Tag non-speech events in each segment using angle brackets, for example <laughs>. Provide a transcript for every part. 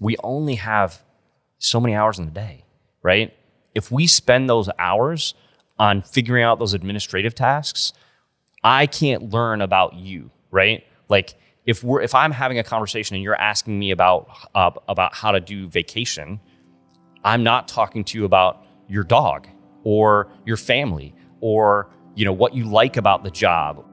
we only have so many hours in the day, right? If we spend those hours on figuring out those administrative tasks, I can't learn about you, right? Like if we're if I'm having a conversation and you're asking me about uh, about how to do vacation, I'm not talking to you about your dog or your family or you know what you like about the job.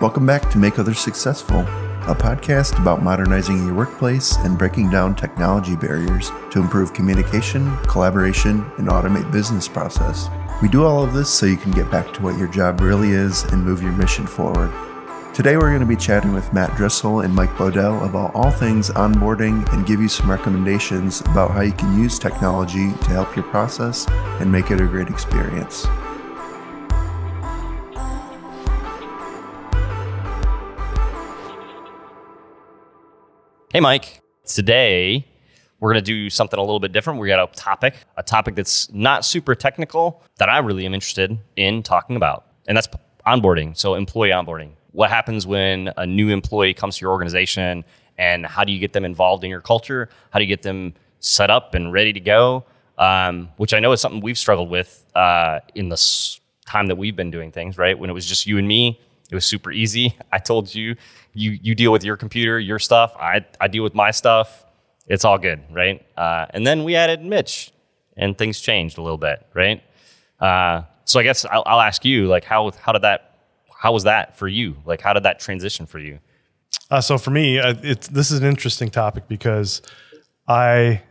Welcome back to Make Others Successful, a podcast about modernizing your workplace and breaking down technology barriers to improve communication, collaboration, and automate business process. We do all of this so you can get back to what your job really is and move your mission forward. Today, we're going to be chatting with Matt Dressel and Mike Bodell about all things onboarding and give you some recommendations about how you can use technology to help your process and make it a great experience. Hey, Mike. Today, we're going to do something a little bit different. We got a topic, a topic that's not super technical that I really am interested in talking about, and that's onboarding. So, employee onboarding. What happens when a new employee comes to your organization, and how do you get them involved in your culture? How do you get them set up and ready to go? Um, which I know is something we've struggled with uh, in the time that we've been doing things, right? When it was just you and me, it was super easy. <laughs> I told you, you you deal with your computer, your stuff. I I deal with my stuff. It's all good, right? Uh, and then we added Mitch, and things changed a little bit, right? Uh, so I guess I'll, I'll, ask you, like, how how did that? How was that for you? Like, how did that transition for you? Uh, so for me, uh, it's this is an interesting topic because I,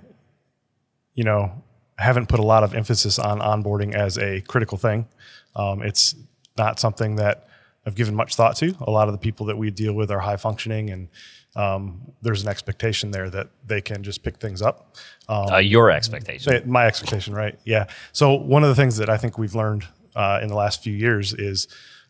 you know, haven't put a lot of emphasis on onboarding as a critical thing. Um, it's not something that I've given much thought to. A lot of the people that we deal with are high functioning, and um, there's an expectation there that they can just pick things up. Um, uh, your expectation, my expectation, right? Yeah. So one of the things that I think we've learned uh, in the last few years is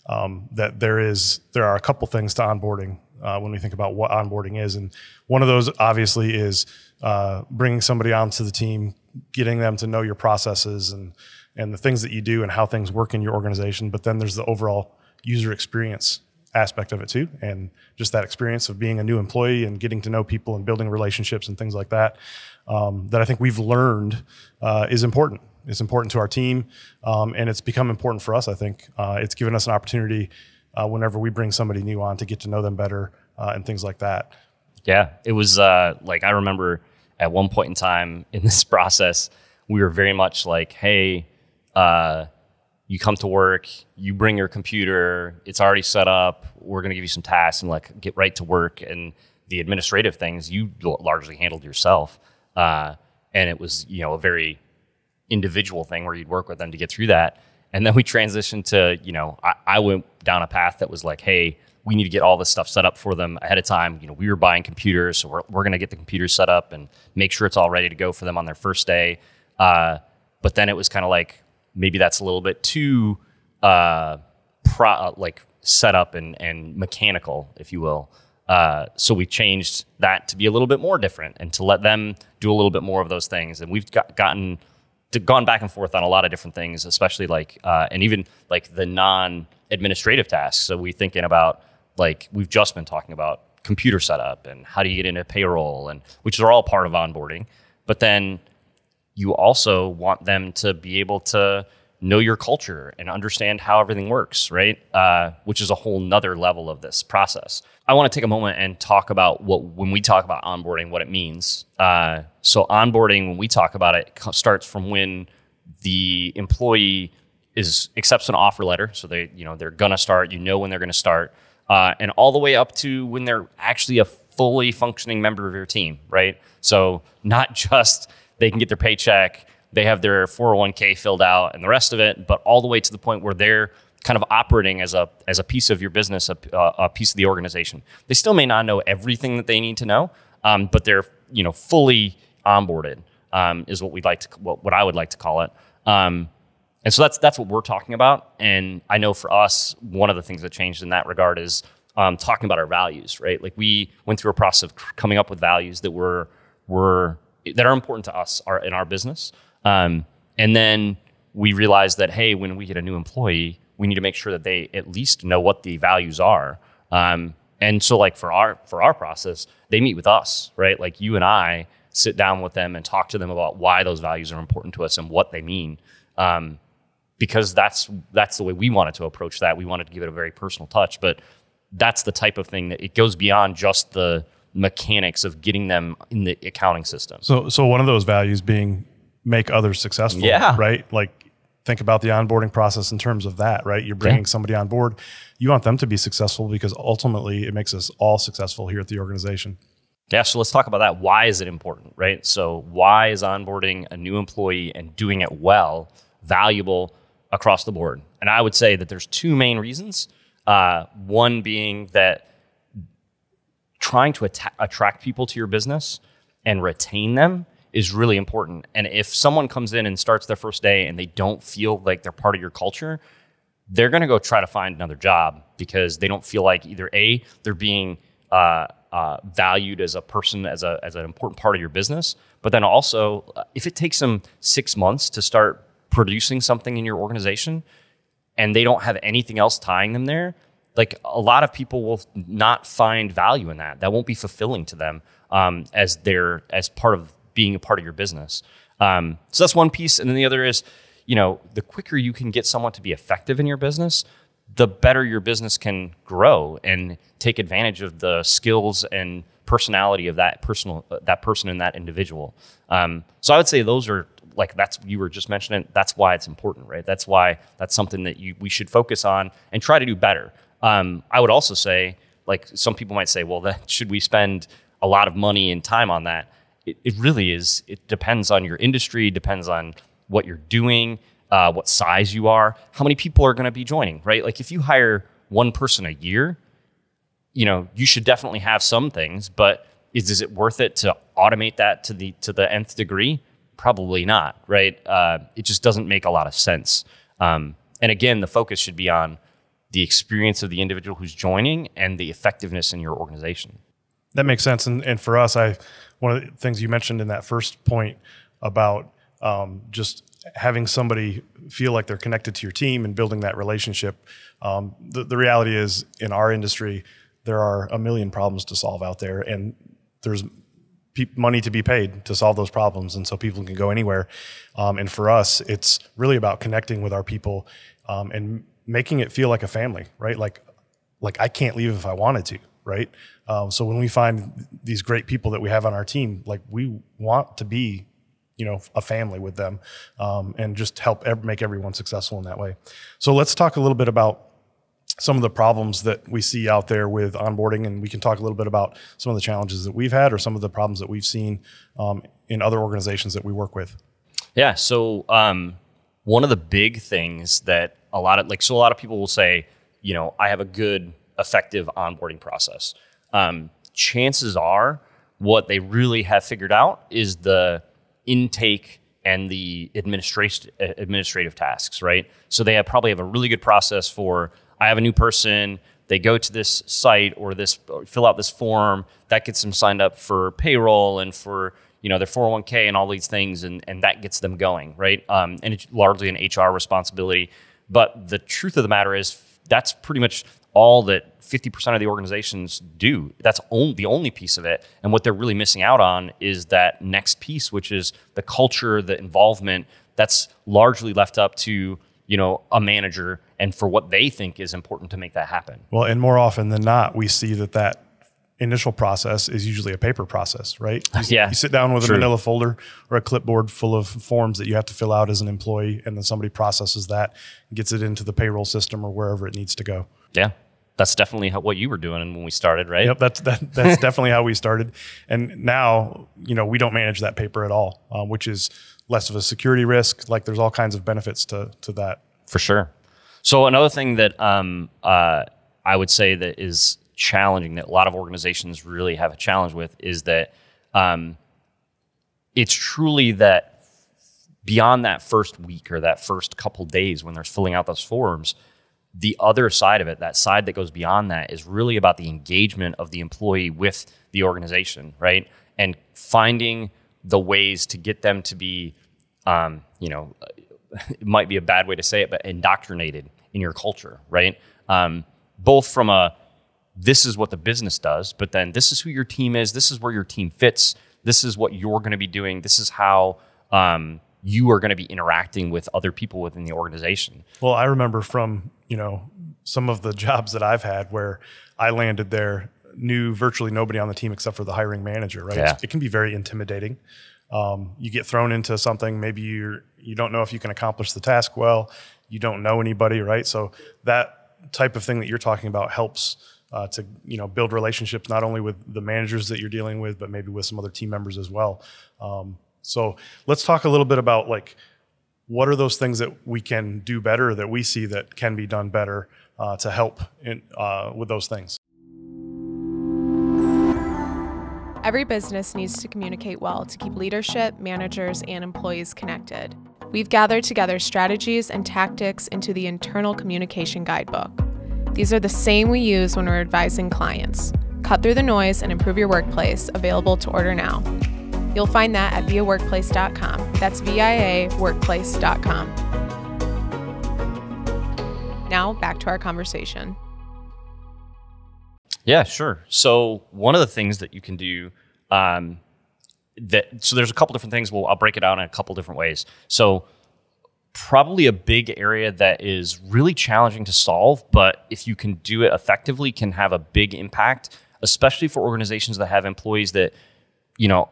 um, that there is there are a couple things to onboarding uh, when we think about what onboarding is, and one of those obviously is uh, bringing somebody onto the team, getting them to know your processes and and the things that you do and how things work in your organization. But then there's the overall user experience aspect of it too and just that experience of being a new employee and getting to know people and building relationships and things like that um, that i think we've learned uh, is important. It's important to our team um, and it's become important for us i think. Uh, it's given us an opportunity uh, whenever we bring somebody new on to get to know them better uh, and things like that. Yeah it was uh, like i remember at one point in time in this <laughs> process we were very much like hey uh, you come to work, you bring your computer, it's already set up. We're going to give you some tasks and like get right to work. And the administrative things you largely handled yourself. Uh, and it was, you know, a very individual thing where you'd work with them to get through that. And then we transitioned to, you know, I, I went down a path that was like, hey, we need to get all this stuff set up for them ahead of time. You know, we were buying computers, so we're, we're going to get the computers set up and make sure it's all ready to go for them on their first day. Uh, but then it was kind of like, maybe that's a little bit too uh, pro, uh, like set up and, and mechanical, if you will. Uh, so we changed that to be a little bit more different and to let them do a little bit more of those things. And we've got, gotten to, gone back and forth on a lot of different things, especially like uh, and even like the non-administrative tasks. So we thinking about like we've just been talking about computer setup and how do you get into payroll and which are all part of onboarding. But then you also want them to be able to know your culture and understand how everything works, right? Uh, which is a whole nother level of this process. I want to take a moment and talk about what, when we talk about onboarding, what it means. Uh, so, onboarding, when we talk about it, starts from when the employee is accepts an offer letter. So they, you know, they're gonna start. You know when they're gonna start, uh, and all the way up to when they're actually a fully functioning member of your team, right? So not <laughs> just they can get their paycheck, they have their 401k filled out and the rest of it, but all the way to the point where they're kind of operating as a as a piece of your business, a, a piece of the organization. They still may not know everything that they need to know, um, but they're you know fully onboarded um, is what we'd like to what, what I would like to call it. Um, and so that's that's what we're talking about. And I know for us, one of the things that changed in that regard is um, talking about our values, right? Like we went through a process of coming up with values that were were that are important to us are in our business. Um, and then we realize that hey, when we get a new employee, we need to make sure that they at least know what the values are. Um, And so like for our for our process, they meet with us, right? Like you and I sit down with them and talk to them about why those values are important to us and what they mean. Um, because that's that's the way we wanted to approach that. We wanted to give it a very personal touch, but that's the type of thing that it goes beyond just the mechanics of getting them in the accounting system. So, so one of those values being make others successful. Yeah. Right. Like think about the onboarding process in terms of that. Right. You're bringing Yeah. somebody on board. You want them to be successful because ultimately it makes us all successful here at the organization. Yeah, so let's talk about that. Why is it important, right? So, why is onboarding a new employee and doing it well valuable across the board? And I would say that there's two main reasons. Uh, one being that trying to atta- attract people to your business and retain them is really important. And if someone comes in and starts their first day and they don't feel like they're part of your culture, they're going to go try to find another job because they don't feel like either a they're being uh, uh, valued as a person as a as an important part of your business, but then also if it takes them six months to start producing something in your organization and they don't have anything else tying them there, like a lot of people will not find value in that. That won't be fulfilling to them um, as their as part of being a part of your business. Um, so that's one piece, and then the other is, you know, the quicker you can get someone to be effective in your business, the better your business can grow and take advantage of the skills and personality of that personal that person and that individual. Um, so I would say those are like that's you were just mentioning. That's why it's important, right? That's why that's something that you we should focus on and try to do better. Um, I would also say, like some people might say, well, <laughs> then should we spend a lot of money and time on that? It, it really is. It depends on your industry. Depends on what you're doing, uh, what size you are, how many people are going to be joining, right? Like if you hire one person a year, you know, you should definitely have some things, but is, is it worth it to automate that to the to the nth degree? Probably not, right? Uh, it just doesn't make a lot of sense. Um, and again, the focus should be on the experience of the individual who's joining and the effectiveness in your organization. That makes sense. And, and for us, I one of the things you mentioned in that first point about um, just having somebody feel like they're connected to your team and building that relationship. Um, the, the reality is, in our industry, there are a million problems to solve out there, and there's money to be paid to solve those problems, and so people can go anywhere. Um, and for us, it's really about connecting with our people um, and making it feel like a family, right? Like like I can't leave if I wanted to, right? Um, so when we find these great people that we have on our team, like we want to be, you know, a family with them, um, and just help make everyone successful in that way. So let's talk a little bit about some of the problems that we see out there with onboarding, and we can talk a little bit about some of the challenges that we've had or some of the problems that we've seen um, in other organizations that we work with. Yeah. So um, one of the big things that a lot of like so a lot of people will say, you know, I have a good, effective onboarding process. Um, chances are, what they really have figured out is the intake and the administration administrative tasks, right? So they have probably have a really good process for I have a new person, they go to this site or this or fill out this form that gets them signed up for payroll and for you know their 401k and all these things and, and that gets them going right? Um, and it's largely an hr responsibility. But the truth of the matter is that's pretty much all that 50% of the organizations do. That's the only piece of it. And what they're really missing out on is that next piece which is the culture the involvement that's largely left up to you know a manager and for what they think is important to make that happen. Well, and more often than not, we see that that initial process is usually a paper process, right? You, Yeah, You sit down with true. a manila folder or a clipboard full of forms that you have to fill out as an employee, and then somebody processes that, gets it into the payroll system or wherever it needs to go. yeah that's definitely how, what you were doing when we started right Yep, that's that, that's <laughs> definitely how we started. And now, you know, we don't manage that paper at all, uh, which is less of a security risk. Like, there's all kinds of benefits to to that. for sure. So another thing that um, uh, I would say that is challenging that a lot of organizations really have a challenge with is that um, it's truly that beyond that first week or that first couple days when they're filling out those forms, the other side of it, that side that goes beyond that, is really about the engagement of the employee with the organization, right? And finding the ways to get them to be, um, you know, it <laughs> might be a bad way to say it, but indoctrinated in your culture, right? Um, both from a this is what the business does, but then this is who your team is. This is where your team fits. This is what you're going to be doing. This is how um, you are going to be interacting with other people within the organization. Well, I remember from you know some of the jobs that I've had where I landed there, knew virtually nobody on the team except for the hiring manager. Right? Yeah. It can be very intimidating. Um, you get thrown into something, maybe you're you don't know if you can accomplish the task well. You don't know anybody, right? So that type of thing that you're talking about helps uh, to you know build relationships not only with the managers that you're dealing with, but maybe with some other team members as well. Um, so let's talk a little bit about like what are those things that we can do better that we see that can be done better uh, to help in, uh, with those things. Every business needs to communicate well to keep leadership, managers, and employees connected. We've gathered together strategies and tactics into the internal communication guidebook. These are the same we use when we're advising clients. Cut through the noise and improve your workplace, available to order now. You'll find that at viaworkplace.com. That's VIA workplace.com. Now, back to our conversation. Yeah, sure. So one of the things that you can do um, that so there's a couple different things. Well, I'll break it out in a couple different ways. So probably a big area that is really challenging to solve, but if you can do it effectively, can have a big impact, especially for organizations that have employees that you know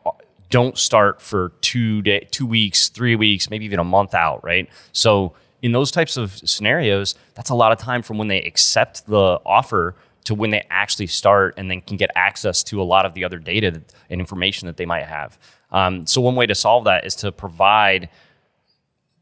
don't start for two day, two weeks, three weeks, maybe even a month out, right? So in those types of scenarios, that's a lot of time from when they accept the offer to when they actually start and then can get access to a lot of the other data and information that they might have. Um, so one way to solve that is to provide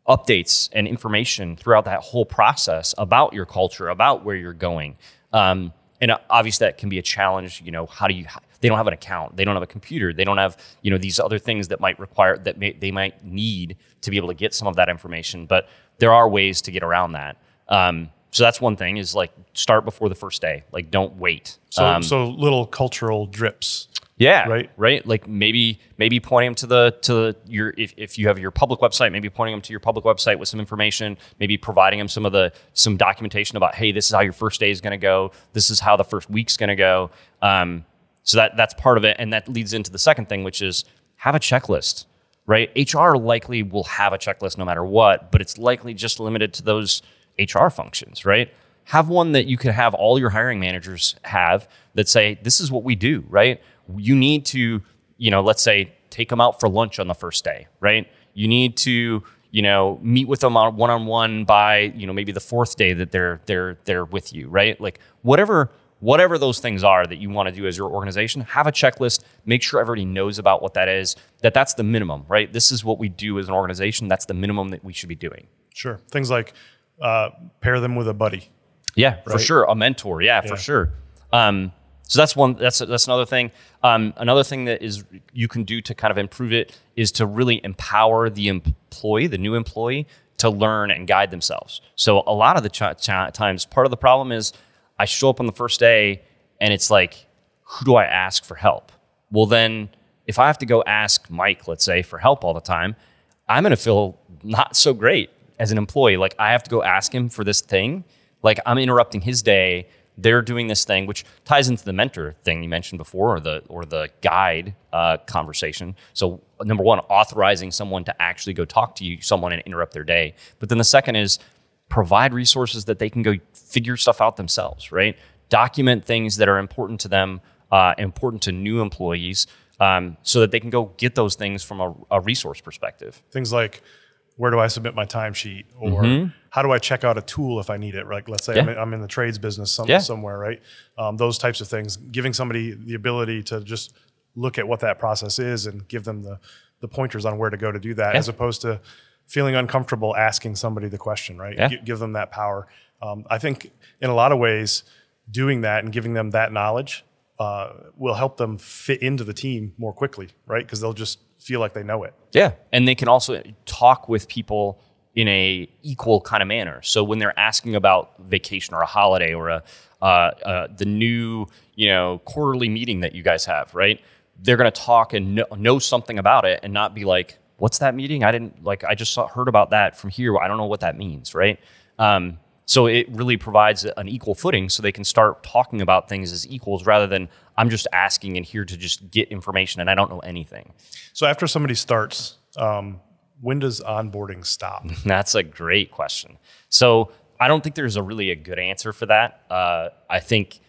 updates and information throughout that whole process about your culture, about where you're going. Um, and obviously that can be a challenge. You know, how do you? They don't have an account. They don't have a computer. They don't have you know these other things that might require that may, they might need to be able to get some of that information. But there are ways to get around that. Um, so that's one thing is like start before the first day. Like don't wait. So, Um, so little cultural drips. Yeah. Right. Right. Like maybe maybe pointing them to the to the, your if, if you have your public website, maybe pointing them to your public website with some information, maybe providing them some of the some documentation about hey, this is how your first day is going to go. This is how the first week's going to go. Um, so that that's part of it, and that leads into the second thing, which is have a checklist. Right. HR likely will have a checklist no matter what, but it's likely just limited to those HR functions. Right. Have one that you could have all your hiring managers have that say this is what we do. Right you need to, you know, let's say take them out for lunch on the first day, right? You need to, you know, meet with them on one on one by, you know, maybe the fourth day that they're they're they're with you, right? Like whatever whatever those things are that you want to do as your organization, have a checklist, make sure everybody knows about what that is, that that's the minimum, right? This is what we do as an organization, that's the minimum that we should be doing. Sure. Things like uh, pair them with a buddy. Yeah, for sure. A mentor. Yeah, for sure. Um, so that's one. That's that's another thing. Um, another thing that is you can do to kind of improve it is to really empower the employee, the new employee, to learn and guide themselves. So a lot of the ch- ch- times, part of the problem is I show up on the first day and it's like, who do I ask for help? Well, then if I have to go ask Mike, let's say, for help all the time, I'm going to feel not so great as an employee. Like I have to go ask him for this thing. Like I'm interrupting his day. They're doing this thing, which ties into the mentor thing you mentioned before, or the or the guide uh, conversation. So number one, authorizing someone to actually go talk to you, someone, and interrupt their day. But then the second is provide resources that they can go figure stuff out themselves. Right? Document things that are important to them, uh, important to new employees, um, so that they can go get those things from a, a resource perspective. Things like where do I submit my timesheet, or how do I check out a tool if I need it? Like, let's say I'm, Mm-hmm. In, I'm in the trades business some, Yeah. somewhere, right? Um, those types of things, giving somebody the ability to just look at what that process is and give them the the pointers on where to go to do that, Yeah. as opposed to feeling uncomfortable asking somebody the question, right? Yeah. Gi- give them that power. Um, I think in a lot of ways, doing that and giving them that knowledge uh, will help them fit into the team more quickly, right? Because they'll just feel like they know it. Yeah, and they can also talk with people in a equal kind of manner. So when they're asking about vacation or a holiday or a uh, uh, the new you know quarterly meeting that you guys have, right? They're going to talk and know, know something about it and not be like, "What's that meeting? I didn't like. I just saw, heard about that from here. I don't know what that means." Right? Um, so it really provides an equal footing so they can start talking about things as equals rather than I'm just asking and here to just get information and I don't know anything. So after somebody starts, um, when does onboarding stop? <laughs> That's a great question. So I don't think there's a really a good answer for that. Uh, I think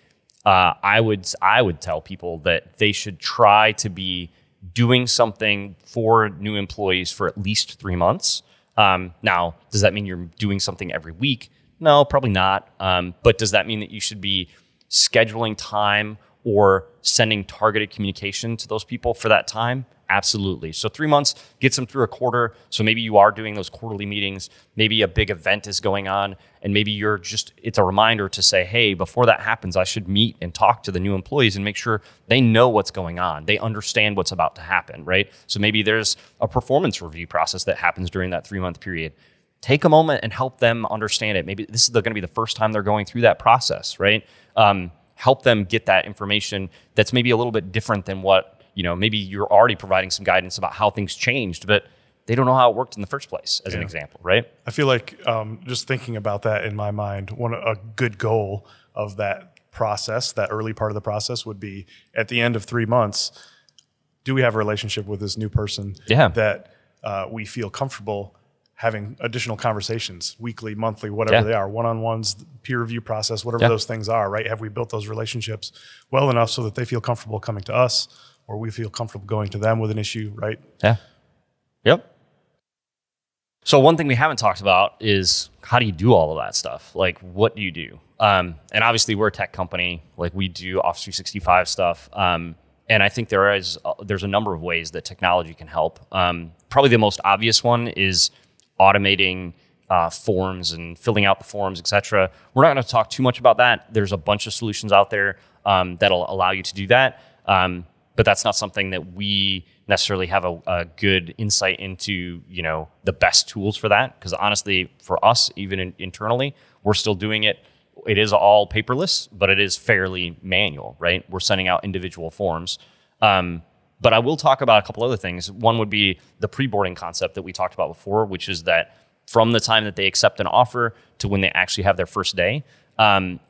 uh, I would I would tell people that they should try to be doing something for new employees for at least three months. Um, now, does that mean you're doing something every week? No, probably not. Um, but does that mean that you should be scheduling time or sending targeted communication to those people for that time? Absolutely. So three months gets them through a quarter. So maybe you are doing those quarterly meetings. Maybe a big event is going on, and maybe you're just, it's a reminder to say, hey, before that happens, I should meet and talk to the new employees and make sure they know what's going on. They understand what's about to happen, right? So maybe there's a performance review process that happens during that three month period. Take a moment and help them understand it. Maybe this is going to be the first time they're going through that process, right? Um, help them get that information that's maybe a little bit different than what you know maybe you're already providing some guidance about how things changed but they don't know how it worked in the first place as yeah. an example right i feel like um, just thinking about that in my mind one a good goal of that process that early part of the process would be at the end of three months do we have a relationship with this new person yeah. that uh, we feel comfortable having additional conversations weekly, monthly, whatever yeah. they are, one on ones, peer review process, whatever yeah. those things are, right? Have we built those relationships well enough so that they feel comfortable coming to us or we feel comfortable going to them with an issue, right? Yeah. Yep. So one thing we haven't talked about is how do you do all of that stuff? Like, what do you do? Um, and obviously, we're a tech company. Like, we do Office 365 stuff. Um, and I think there is uh, there's a number of ways that technology can help. Um, probably the most obvious one is automating uh, forms and filling out the forms, etc. We're not going to talk too much about that. There's a bunch of solutions out there um, that'll allow you to do that, um, but that's not something that we necessarily have a, a good insight into. You know, the best tools for that because honestly, for us, even in, internally, we're still doing it. It is all paperless, but it is fairly manual, right? We're sending out individual forms. Um, but I will talk about a couple other things. One would be the pre boarding concept that we talked about before, which is that from the time that they accept an offer to when they actually have their first day. Um,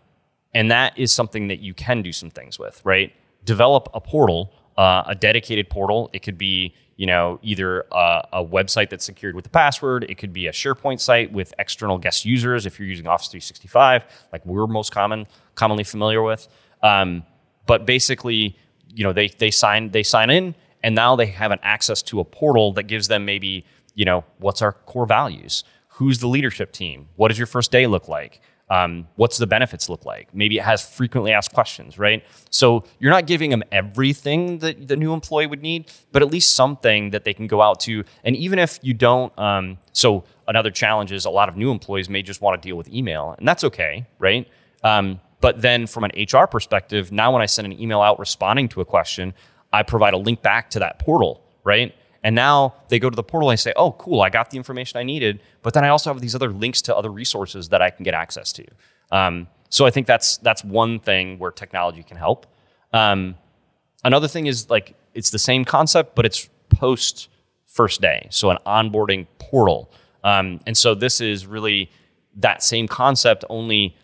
and that is something that you can do some things with, right? Develop a portal, uh, a dedicated portal. It could be, you know, either a, a, website that's secured with a password. It could be a SharePoint site with external guest users if you're using Office 365, like we're most common commonly familiar with. Um, but basically, you know they they sign they sign in and now they have an access to a portal that gives them maybe you know what's our core values? Who's the leadership team? What does your first day look like? Um, what's the benefits look like? Maybe it has frequently asked questions right? So you're not giving them everything that the new employee would need but at least something that they can go out to. And even if you don't um, so another challenge is a lot of new employees may just want to deal with email and that's okay right? Um, but then from an HR perspective, now when I send an email out responding to a question, I provide a link back to that portal, right? And now they go to the portal and I say, oh, cool, I got the information I needed. But then I also have these other links to other resources that I can get access to. Um, so I think that's that's one thing where technology can help. Um, another thing is like it's the same concept, but it's post first day, so an onboarding portal. Um, and so this is really that same concept, only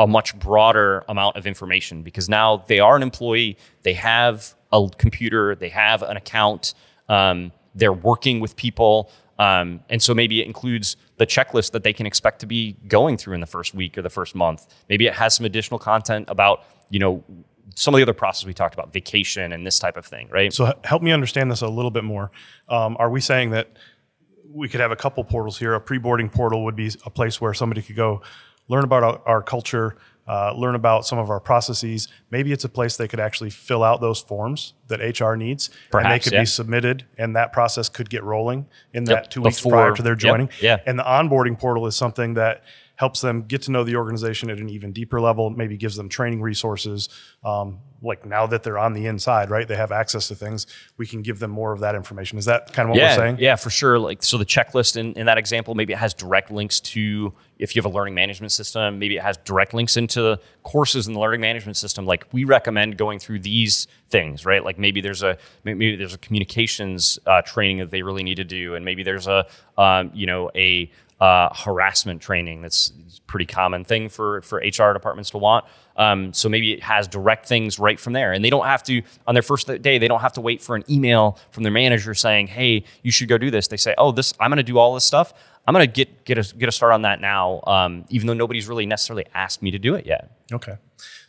a much broader amount of information because now they are an employee, they have a computer, they have an account, um, they're working with people. Um, and so maybe it includes the checklist that they can expect to be going through in the first week or the first month. Maybe it has some additional content about, you know, some of the other processes we talked about, vacation and this type of thing, right? So help me understand this a little bit more. Um, are we saying that we could have a couple portals here? A pre-boarding portal would be a place where somebody could go learn about our, our culture, uh, learn about some of our processes. Maybe it's a place they could actually fill out those forms that HR needs, Perhaps, and they could yeah. be submitted, and that process could get rolling in yep. that two weeks Before, prior to their joining. Yep. Yeah, and the onboarding portal is something that helps them get to know the organization at an even deeper level, maybe gives them training resources. Um, like now that they're on the inside, right? They have access to things. We can give them more of that information. Is that kind of what yeah, we're saying? Yeah, for sure. Like so the checklist in, in that example, maybe it has direct links to if you have a learning management system, maybe it has direct links into courses in the learning management system. Like we recommend going through these things, right? Like maybe there's a maybe there's a communications uh, training that they really need to do, and maybe there's a um, you know a uh, harassment training. That's pretty common thing for for HR departments to want. Um, so maybe it has direct things right from there, and they don't have to on their first day. They don't have to wait for an email from their manager saying, "Hey, you should go do this." They say, "Oh, this I'm going to do all this stuff. I'm going to get get a get a start on that now, um, even though nobody's really necessarily asked me to do it yet." Okay.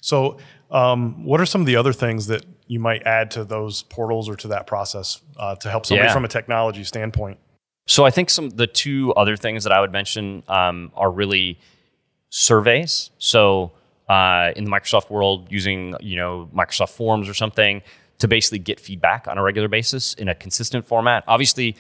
So, um, what are some of the other things that you might add to those portals or to that process uh, to help somebody Yeah. from a technology standpoint? So I think some the two other things that I would mention um, are really surveys. So uh, in the Microsoft world, using you know Microsoft Forms or something to basically get feedback on a regular basis in a consistent format. Obviously,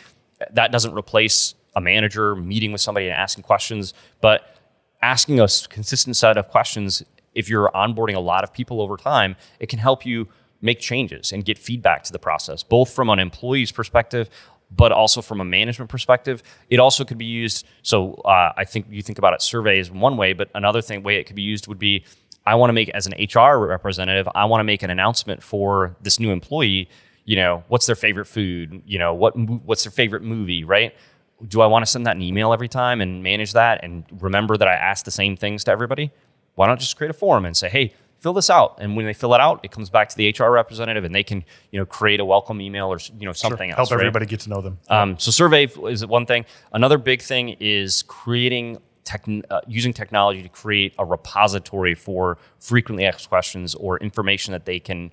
that doesn't replace a manager meeting with somebody and asking questions, but asking a consistent set of questions. If you're onboarding a lot of people over time, it can help you make changes and get feedback to the process, both from an employee's perspective, but also from a management perspective. It also could be used. So uh, I think you think about it surveys one way, but another thing way it could be used would be I want to make as an HR representative, I want to make an announcement for this new employee. You know, what's their favorite food? You know, what what's their favorite movie? Right? Do I want to send that an email every time and manage that and remember that I asked the same things to everybody? Why not just create a form and say, hey, fill this out? And when they fill it out, it comes back to the HR representative and they can, you know, create a welcome email or you know something else. help right? everybody get to know them. Um, so survey is one thing. Another big thing is creating tech, uh, using technology to create a repository for frequently asked questions or information that they can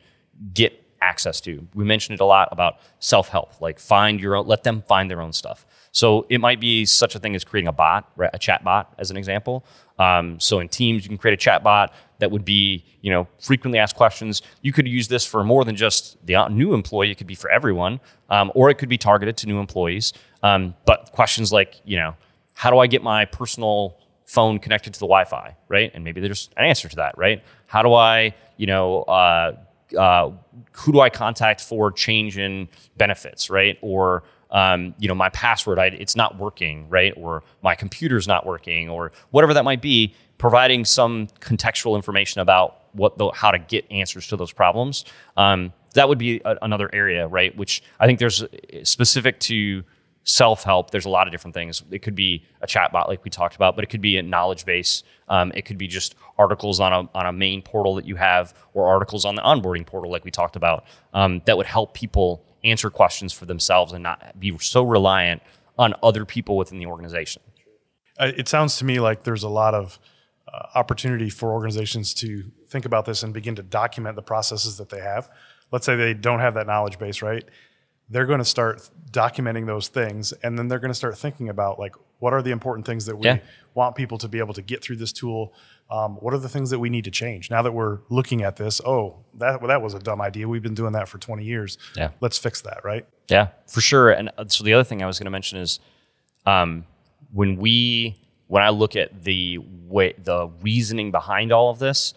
get access to. We mentioned it a lot about self help, like find your own, let them find their own stuff. So it might be such a thing as creating a bot, right, a chat bot, as an example. Um, so in Teams, you can create a chat bot that would be, you know, frequently asked questions. You could use this for more than just the uh, new employee. It could be for everyone, um, or it could be targeted to new employees. Um, but questions like, you know, how do I get my personal phone connected to the Wi-Fi, right? And maybe there's an answer to that, right? How do I, you know, uh, uh, who do I contact for change in benefits, right? Or um, you know, my password, I, it's not working, right? Or my computer's not working, or whatever that might be. Providing some contextual information about what the, how to get answers to those problems. Um, that would be a, another area, right? Which I think there's specific to self help. There's a lot of different things. It could be a chatbot, like we talked about, but it could be a knowledge base. Um, it could be just articles on a on a main portal that you have, or articles on the onboarding portal, like we talked about, um, that would help people answer questions for themselves and not be so reliant on other people within the organization. Uh, it sounds to me like there's a lot of uh, opportunity for organizations to think about this and begin to document the processes that they have. Let's say they don't have that knowledge base, right? They're going to start documenting those things, and then they're going to start thinking about like what are the important things that we Yeah. want people to be able to get through this tool. Um, what are the things that we need to change now that we're looking at this? Oh, that that was a dumb idea. We've been doing that for 20 years. Yeah. let's fix that, right? Yeah, for sure. And uh, so the other thing I was going to mention is um, when we when I look at the way the reasoning behind all of this,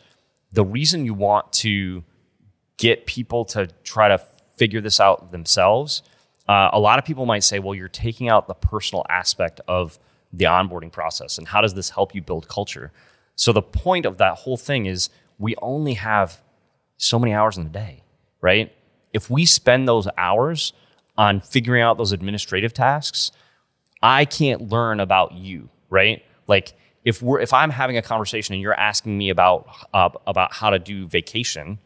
the reason you want to get people to try to figure this out themselves. Uh, a lot of people might say, well, you're taking out the personal aspect of the onboarding process. And how does this help you build culture? So, the point of that whole thing is we only have so many hours in the day, right? If we spend those hours on figuring out those administrative tasks, I can't learn about you, right? Like if we're if I'm having a conversation and you're asking me about uh, about how to do vacation,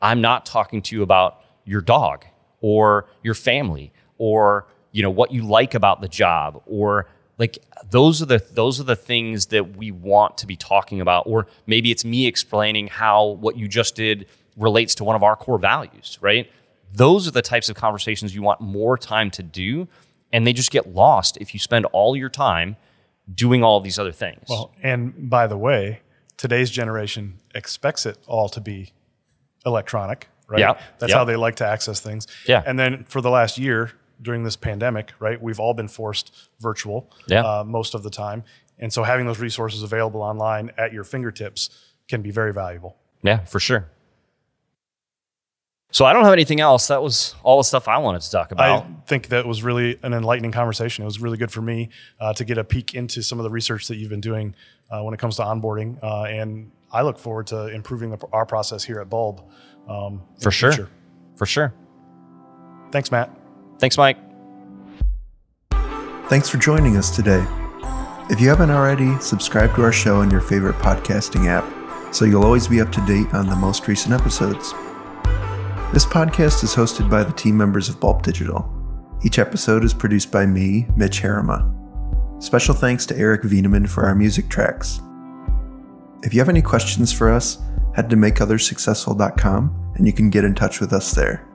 I'm not talking to you about your dog or your family or you know what you like about the job or like those are the those are the things that we want to be talking about. Or maybe it's me explaining how what you just did relates to one of our core values right? Those are the types of conversations you want more time to do and they just get lost if you spend all your time doing all these other things. Well, and by the way, today's generation expects it all to be electronic, right? Yeah. That's Yeah. how they like to access things. Yeah. And then for the last year during this pandemic, right, we've all been forced virtual Yeah. uh, most of the time. And so having those resources available online at your fingertips can be very valuable. Yeah, for sure. So I don't have anything else. That was all the stuff I wanted to talk about. I think that was really an enlightening conversation. It was really good for me uh, to get a peek into some of the research that you've been doing uh, when it comes to onboarding. Uh, and I look forward to improving the, our process here at Bulb. Um, for sure. future. For sure. Thanks, Matt. Thanks, Mike. Thanks for joining us today. If you haven't already, subscribe to our show in your favorite podcasting app so you'll always be up to date on the most recent episodes. This podcast is hosted by the team members of Bulb Digital. Each episode is produced by me, Mitch Harima. Special thanks to Eric Wieneman for our music tracks. If you have any questions for us, head to makeotherssuccessful.com and you can get in touch with us there.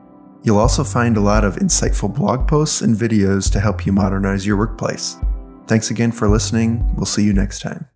You'll also find a lot of insightful blog posts and videos to help you modernize your workplace. Thanks again for listening. We'll see you next time.